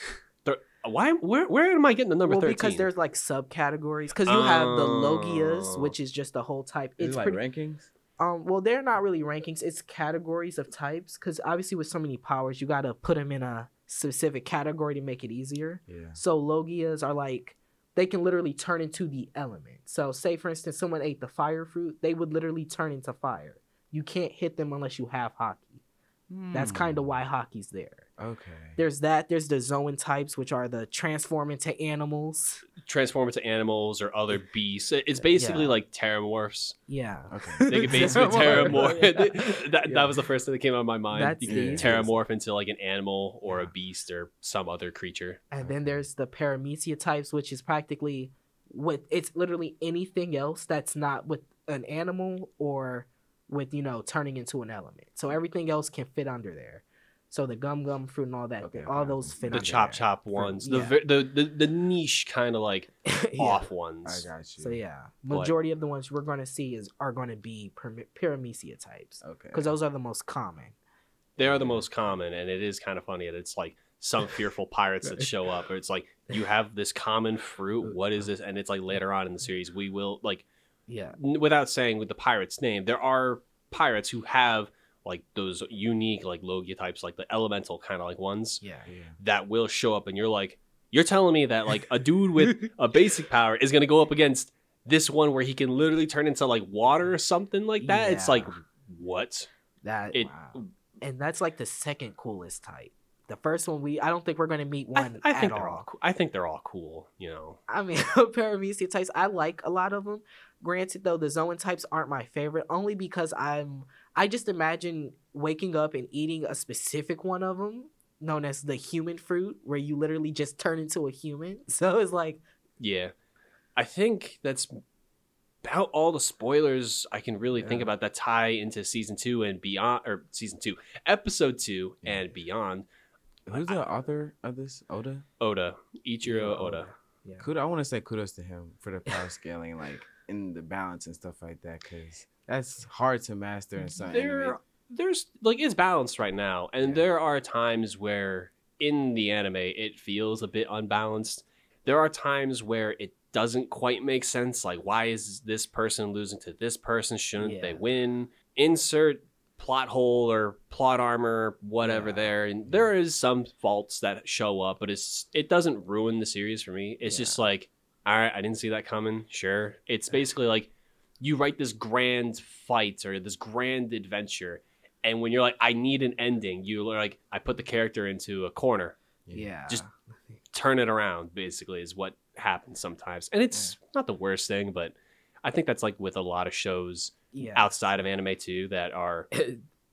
there, why where, where am i getting the number well, 13 because there's like subcategories. Because you have the Logias, Oh. which is just the whole type. Is It's it like pretty. rankings? Um, well, they're not really rankings. It's categories of types. Because obviously, with so many powers, you gotta put them in a specific category to make it easier. Yeah. So Logias are like they can literally turn into the element. So say for instance someone ate the fire fruit, they would literally turn into fire. You can't hit them unless you have Haki. That's kind of Hmm. why Haki's there. Okay. There's that. There's the Zoan types, which are the transform into animals. transform into animals or other [LAUGHS] beasts. It's basically Yeah. like terramorphs. Yeah. Okay. [LAUGHS] They could basically terramorph. [LAUGHS] Yeah. that, Yeah. that was the first thing that came out of my mind. That's you can terramorph into like an animal or a beast or some other creature. And then there's the paramecia types, which is practically with it's literally anything else that's not with an animal or with you know turning into an element. So everything else can fit under there. So the gum gum fruit and all that, Okay, all okay. those fit The under chop there. chop ones, the, yeah. ve- the the the niche kind of like [LAUGHS] Yeah. off ones. I got you. So yeah, But- majority of the ones we're going to see is are going to be pyram- paramecia types Okay. because those are the most common. They are the most common, and it is kind of funny that it's like some fearful pirates that [LAUGHS] show up, or it's like you have this common fruit. What is this? And it's like later on in the series, we will like Yeah, without saying with the pirate's name, there are pirates who have like those unique like Logia types, like the elemental kind of like ones yeah, Yeah. that will show up, and you're like, you're telling me that like a dude with [LAUGHS] a basic power is gonna go up against this one where he can literally turn into like water or something like that. It's like what? that It Wow. and that's like the second coolest type. The first one we I don't think we're going to meet one I at think all. they're all. Cool. I think they're all cool. You know. I mean, [LAUGHS] paramecia types, I like a lot of them. Granted, though, the Zoan types aren't my favorite, only because I'm. I just imagine waking up and eating a specific one of them, known as the human fruit, where you literally just turn into a human. [LAUGHS] So it's like, Yeah, I think that's about all the spoilers I can really think about that tie into season two and beyond, or season two, episode two Yeah. and beyond. Who's the author of this? Oda. Oda, Ichiro Oda. yeah. Kudos. I want to say kudos to him for the power scaling, like in the balance and stuff like that, because that's hard to master in some There, anime. there's like it's balanced right now, and Yeah. there are times where in the anime it feels a bit unbalanced. There are times where it doesn't quite make sense. Like, why is this person losing to this person? Shouldn't they win? Insert plot hole or plot armor, whatever. Yeah. There, and there is some faults that show up, but it's it doesn't ruin the series for me. It's just like, all right, I didn't see that coming. Sure, it's basically like you write this grand fight or this grand adventure, and when you're like, I need an ending, you're like, I put the character into a corner, Yeah. Just- turn it around. Basically, is what happens sometimes, and it's not the worst thing, but I think that's like with a lot of shows yeah. outside of anime too that are [LAUGHS]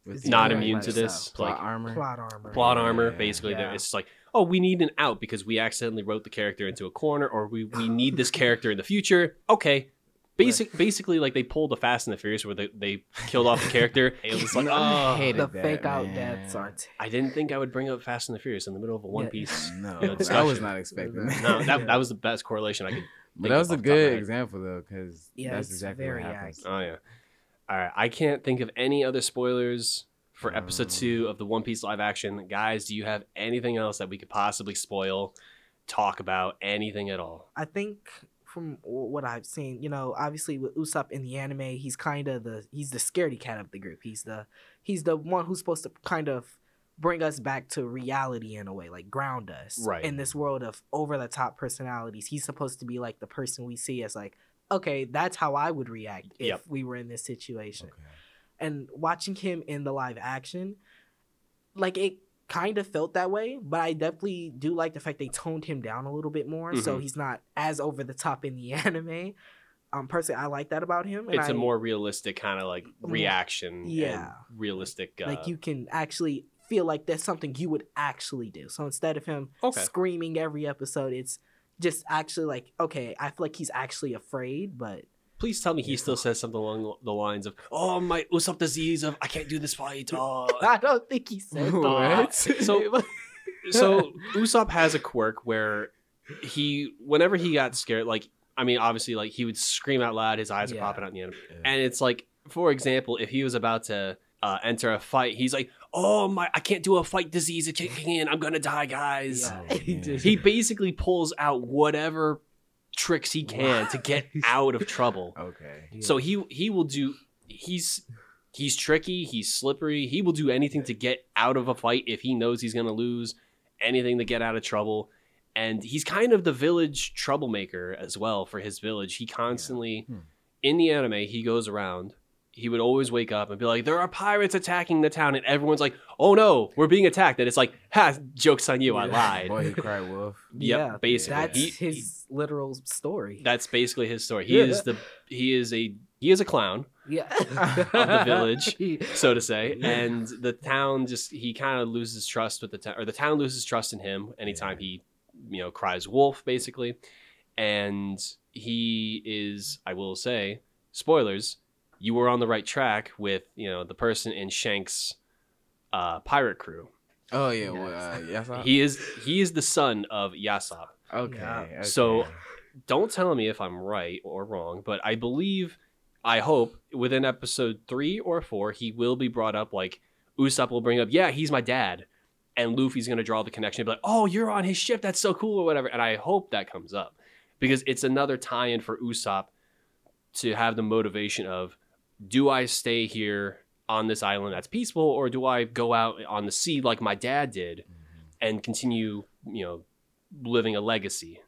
With It's the not immune to this. so. plot Like armor. plot armor. plot armor, Yeah. basically, Yeah. there it's like, oh, we need an out because we accidentally wrote the character into a corner, or we we need this character in the future. Okay. Basic, basically, like they pulled the Fast and the Furious where they, they killed off the character. [LAUGHS] It was like, No, oh, I oh, hated The that, fake out deaths are. T- [LAUGHS] I didn't think I would bring up Fast and the Furious in the middle of a One Yeah. Piece. [LAUGHS] No, you know, I was not expecting that. No, that, that was the best correlation I could. but that was a off the top of my good example though, because Yeah, that's exactly very what happens. Oh yeah. All right, I can't think of any other spoilers for episode two of the One Piece live action. Guys, do you have anything else that we could possibly spoil? Talk about anything at all? I think from what I've seen, you know, obviously with Usopp in the anime, he's kind of the he's the scaredy cat of the group. He's the he's the one who's supposed to kind of bring us back to reality in a way, like ground us Right. in this world of over the top personalities. He's supposed to be like the person we see as like, okay, that's how I would react if Yep. we were in this situation. Okay. And watching him in the live action, like it kind of felt that way, but I definitely do like the fact they toned him down a little bit more, so Mhm. he's not as over the top in the [LAUGHS] anime. Um, personally, I like that about him. and It's a I- more realistic kind of like reaction. yeah. Realistic. Uh, like you can actually feel like that's something you would actually do. So instead of him Okay. screaming every episode, it's just actually like, okay, I feel like he's actually afraid, but Please tell me he still says something along the lines of, "Oh my Usopp disease of I can't do this fight." [LAUGHS] Oh. I don't think he said [LAUGHS] that. So- [LAUGHS] so Usopp has a quirk where he, whenever he got scared, like I mean, obviously, like he would scream out loud, his eyes are Yeah. popping out in the end, and it's like, for example, if he was about to uh, enter a fight, he's like, "Oh my, I can't do a fight disease is kicking in, I'm gonna die, guys." Yeah, Oh, He basically pulls out whatever tricks he can to get out of trouble. [LAUGHS] Okay. So he he will do he's he's tricky, he's slippery. He will do anything to get out of a fight if he knows he's going to lose, anything to get out of trouble. And he's kind of the village troublemaker as well for his village. He constantly Hmm. in the anime, he goes around he would always wake up and be like, "There are pirates attacking the town," and everyone's like, "Oh no, we're being attacked!" And it's like, "Ha, jokes on you, I Yeah. lied." Boy, he [LAUGHS] cried wolf. Yep, yeah, basically. that's He- his literal story. That's basically his story. He Yeah. is the he is a he is a clown, yeah, [LAUGHS] of the village. [LAUGHS] so to say, and the town just he kind of loses trust with the town, or the town loses trust in him anytime he you know cries wolf basically, and he is I will say spoilers, you were on the right track with you know the person in Shank's uh, pirate crew. Oh yeah, well, uh, yes. He is he is the son of Yasopp. okay, okay. So- don't tell me if I'm right or wrong, but I believe, I hope within episode three or four, he will be brought up. Like Usopp will bring up, yeah, he's my dad, and Luffy's gonna draw the connection, And be like, oh, you're on his ship, that's so cool, or whatever. And I hope that comes up because it's another tie-in for Usopp to have the motivation of, do I stay here on this island that's peaceful, or do I go out on the sea like my dad did Mhm. and continue, you know, living a legacy?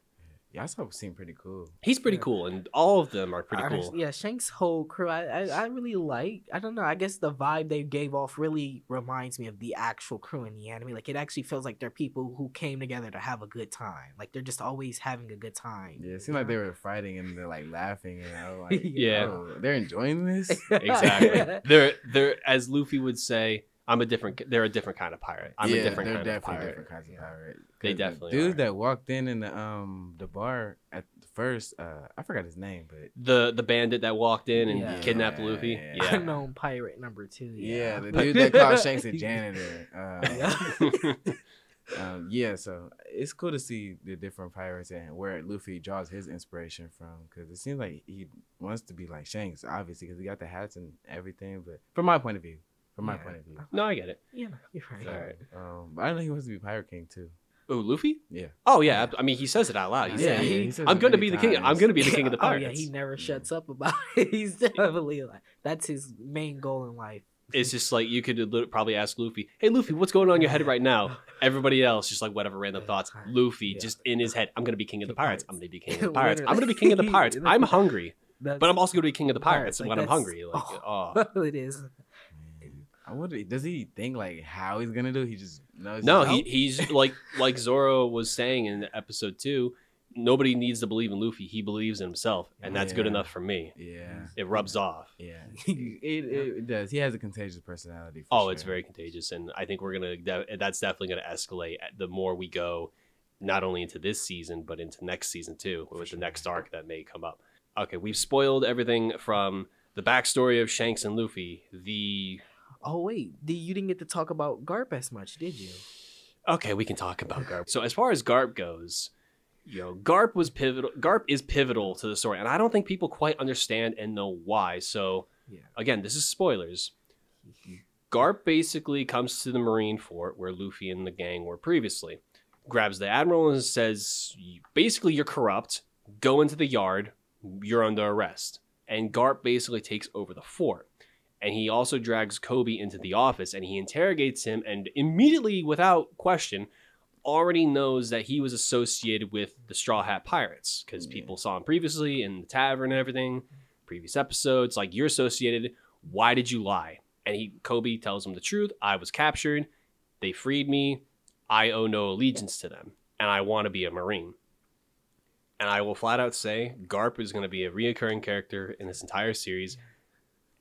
Yasopp seemed pretty cool. He's pretty Yeah. cool, and all of them are pretty I cool. Yeah, Shank's whole crew, I, I I really like. I don't know. I guess the vibe they gave off really reminds me of the actual crew in the anime. Like it actually feels like they're people who came together to have a good time. Like they're just always having a good time. Yeah, it seemed like they were fighting and they're like laughing and I was [LAUGHS] like, Yeah. oh, they're enjoying this. [LAUGHS] Exactly. they're they're as Luffy would say, I'm a different. They're a different kind of pirate. I'm yeah, a different they're kind of definitely pirate. different kinds of pirate. They 'Cause the dude are. that walked in in the um the bar at the first. Uh, I forgot his name, but The the bandit that walked in and Yeah. kidnapped Luffy. Yeah. Yeah. Unknown pirate number two. yeah, Yeah, the dude that called Shanks a [LAUGHS] janitor. Um, Yeah. [LAUGHS] um, yeah, so it's cool to see the different pirates and where Luffy draws his inspiration from because it seems like he wants to be like Shanks, obviously, because he got the hats and everything. But from my point of view, from my point of view, no, I get it. yeah, you're right. Alright. um, but I know he wants to be Pirate King too. Oh, Luffy? Yeah. Oh yeah. I mean, he says it out loud. He Yeah, said, he- says "I'm gonna many be the king. I'm gonna be the king of the pirates." Oh yeah, he never shuts up about [LAUGHS] it. He's definitely like that's his main goal in life. It's just like you could probably ask Luffy, "Hey Luffy, what's going on in your head right now?" [LAUGHS] Everybody else just like whatever random thoughts. Luffy Yeah. just in his head, "I'm gonna be king of the pirates. I'm gonna be king of the [LAUGHS] pirates. I'm gonna be king of the pirates. I'm hungry, That's, but I'm also gonna be king of the pirates Like, when I'm hungry." Like, oh. it is. I wonder, does he think like how he's gonna do? it? He just knows. No, just- he, he's [LAUGHS] like like Zoro was saying in episode two. Nobody needs to believe in Luffy. He believes in himself, and that's good enough for me. Yeah, It rubs off. yeah. [LAUGHS] it, it, it does. He has a contagious personality. For Oh, sure. it's very contagious, and I think we're gonna. de- That's definitely gonna escalate the more we go, not only into this season but into next season too, with the next arc that may come up. Okay, we've spoiled everything from the backstory of Shanks and Luffy. The Oh wait, you didn't get to talk about Garp as much, did you? okay, we can talk about Garp. So as far as Garp goes, you know, Garp was pivotal. Garp is pivotal to the story, and I don't think people quite understand and know why. So Yeah. again, this is spoilers. Mm-hmm. Garp basically comes to the Marine fort where Luffy and the gang were previously, grabs the admiral and says, basically, you're corrupt. Go into the yard. You're under arrest. And Garp basically takes over the fort. And he also drags Koby into the office and he interrogates him and immediately, without question, already knows that he was associated with the Straw Hat Pirates because Yeah. people saw him previously in the tavern and everything, previous episodes. Like, you're associated. Why did you lie? And he, Koby tells him the truth. I was captured. They freed me. I owe no allegiance to them. And I want to be a Marine. and I will flat out say Garp is going to be a reoccurring character in this entire series,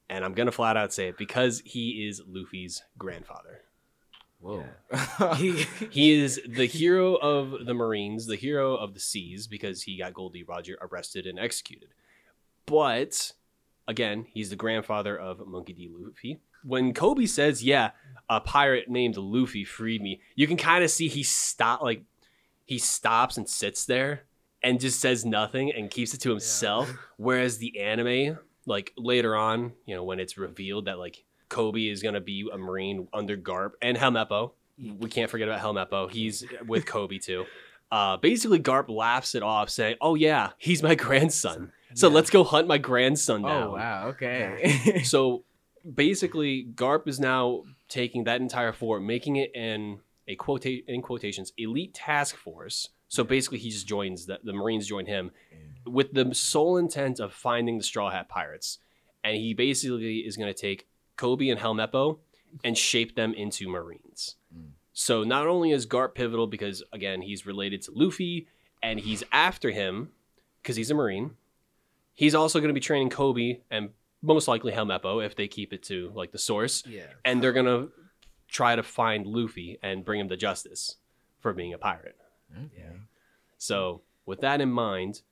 and I'm going to flat out say it because he is Luffy's grandfather. Whoa. He- [LAUGHS] He is the hero of the Marines, the hero of the seas, because he got Gol D. Roger arrested and executed. But again, he's the grandfather of Monkey D. Luffy. When Koby says, "Yeah, a pirate named Luffy freed me," you can kind of see he stop, like he stops and sits there and just says nothing and keeps it to himself. Whereas the anime, like later on, you know, when it's revealed that like Koby is gonna be a Marine under Garp and Helmeppo, we can't forget about Helmeppo. He's with Koby too. Uh, basically, Garp laughs it off, saying, "Oh yeah, he's my grandson. So Yeah. let's go hunt my grandson down." oh wow. Okay. [LAUGHS] so basically, Garp is now taking that entire fort, making it an a quote in quotations elite task force. So basically, he just joins the, the Marines join him with the sole intent of finding the Straw Hat Pirates, and he basically is going to take Koby and Helmeppo and shape them into Marines. Mm. So not only is Garp pivotal because again he's related to Luffy and he's after him because he's a Marine. He's also going to be training Koby and most likely Helmeppo if they keep it to like the source, yeah. and they're going to try to find Luffy and bring him to justice for being a pirate. Okay. So with that in mind,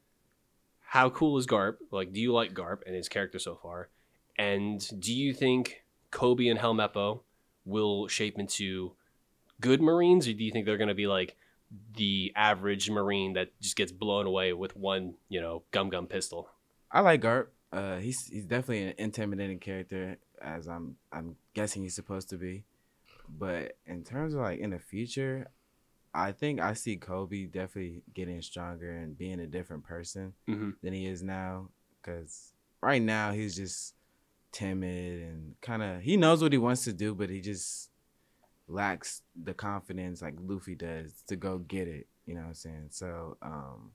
how cool is Garp? Like, do you like Garp and his character so far? And do you think Koby and Helmeppo will shape into good Marines, or do you think they're going to be like the average Marine that just gets blown away with one, you know, gum gum pistol? I like Garp. Uh, he's he's definitely an intimidating character, as I'm I'm guessing he's supposed to be. But in terms of like in the future, I think I see Koby definitely getting stronger and being a different person Mm-hmm. than he is now. Cause right now he's just timid and kind of he knows what he wants to do, but he just lacks the confidence like Luffy does to go get it. You know what I'm saying? So um,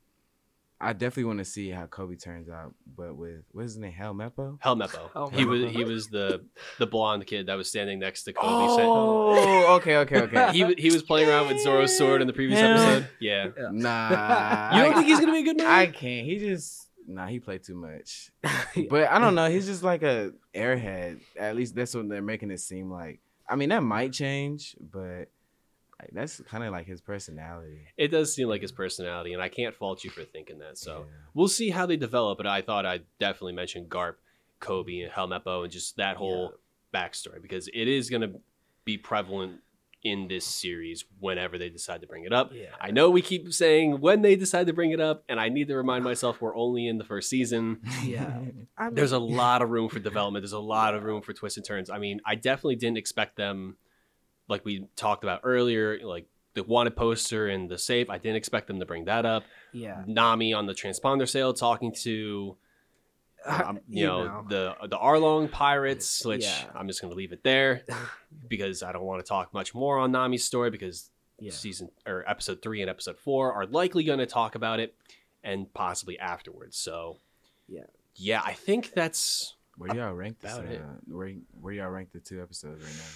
I definitely want to see how Koby turns out. But with what's his name, Helmeppo? Helmeppo. He was he was the the blonde kid that was standing next to Koby. Oh, saying- Oh, okay, okay, okay. [LAUGHS] He, he was playing around with Zoro's sword in the previous Hell. episode. Yeah. nah, You don't I- [LAUGHS] think he's gonna be a good man? I can't. He just nah. He played too much. [LAUGHS] But I don't know. He's just like a airhead. At least that's what they're making it seem like. I mean, that might change, but like that's kind of like his personality. It does seem like his personality, and I can't fault you for thinking that. So Yeah. we'll see how they develop. But I thought I'd definitely mention Garp, Koby, and Helmeppo, and just that whole backstory because it is going to be prevalent in this series whenever they decide to bring it up. Yeah. I know we keep saying when they decide to bring it up, and I need to remind myself we're only in the first season. [LAUGHS] Yeah. There's a lot of room for development. There's a lot of room for twists and turns. I mean, I definitely didn't expect them, like we talked about earlier, like the wanted poster and the safe. I didn't expect them to bring that up. yeah. Nami on the transponder snail talking to, um, you, You know, know. the the Arlong pirates, which Yeah. I'm just going to leave it there [LAUGHS] because I don't want to talk much more on Nami's story because Yeah. season or episode three and episode four are likely going to talk about it and possibly afterwards. So, Yeah. yeah, I think that's Where y'all rank this? Uh, it. where where y'all rank the two episodes right now?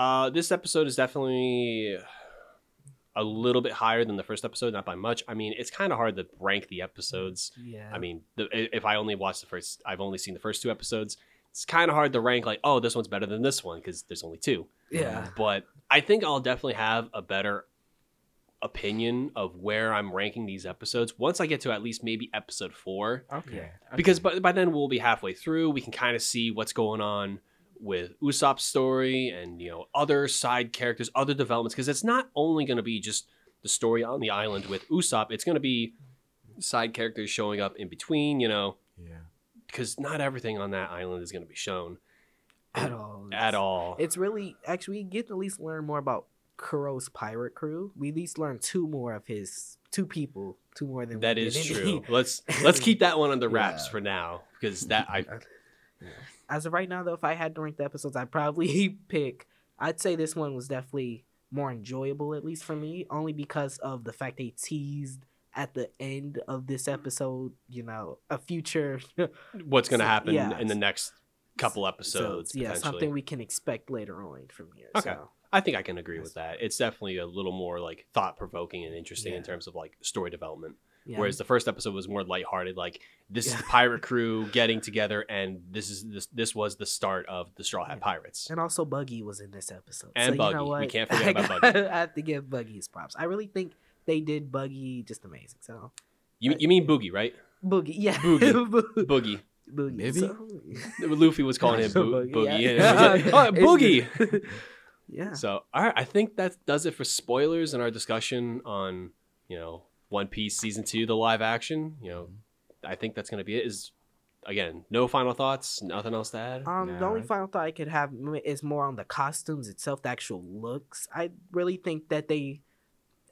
Uh, this episode is definitely a little bit higher than the first episode, not by much. I mean, it's kind of hard to rank the episodes. Yeah. I mean, the, if I only watched the first, I've only seen the first two episodes. It's kind of hard to rank like, oh, this one's better than this one because there's only two. yeah. But I think I'll definitely have a better opinion of where I'm ranking these episodes once I get to at least maybe episode four Okay. because by, by then we'll be halfway through we can kind of see what's going on with usopp's story and you know other side characters other developments because it's not only going to be just the story on the island with usopp it's going to be side characters showing up in between you know yeah. because not everything on that island is going to be shown At all. at all It's really actually we get to at least learn more about Kuro's pirate crew. We at least learn two more of his two people, two more than that we is did true [LAUGHS] let's let's keep that one under [LAUGHS] wraps Yeah. for now because that i [LAUGHS] As of right now, though, if I had to rank the episodes, I'd probably [LAUGHS] pick. I'd say this one was definitely more enjoyable, at least for me, only because of the fact they teased at the end of this episode. You know, a future [LAUGHS] what's going to So, happen yeah. in the next couple so, episodes yeah, something we can expect later on from here. Okay. So. I think I can agree with that. It's definitely a little more like thought provoking and interesting in terms of like story development. Yeah. Whereas the first episode was more lighthearted, like this is the pirate crew getting together, and this is this this was the start of the Straw Hat Yeah. Pirates. And also Buggy was in this episode. And so Buggy. You know We can't forget I about gotta- [LAUGHS] I have to give Buggy his props. I really think they did Buggy just amazing. So You you mean Boogie, right? Boogie, yeah, Boogie. [LAUGHS] Bo- Boogie. Boogie. Maybe? So, [LAUGHS] Luffy was calling him Bo- Boogie, Boogie. yeah. and like, oh, Boogie. yeah. So, all right, I think that does it for spoilers in our discussion on, you know, One Piece season two, the live action. You know, I think that's gonna be it. Is again, no final thoughts, nothing else to add. Um, the only I- final thought I could have is more on the costumes itself, the actual looks. I really think that they,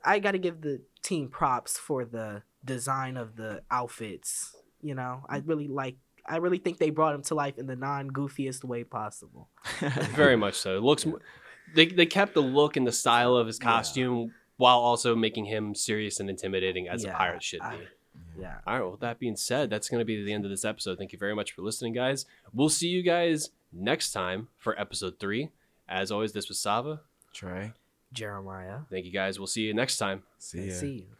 I got to give the team props for the design of the outfits. You know, I really like. I really think they brought them to life in the non goofiest way possible. Very [LAUGHS] much so. It looks. They they kept the look and the style of his Yeah. Costume while also making him serious and intimidating as a pirate should be. I- [SIGHS] Yeah. All right. Well, that being said, that's going to be the end of this episode. Thank you very much for listening, guys. We'll see you guys next time for episode three. As always, this was Sava. Trey. Jeremiah. Thank you, guys. We'll see you next time. See ya. See you.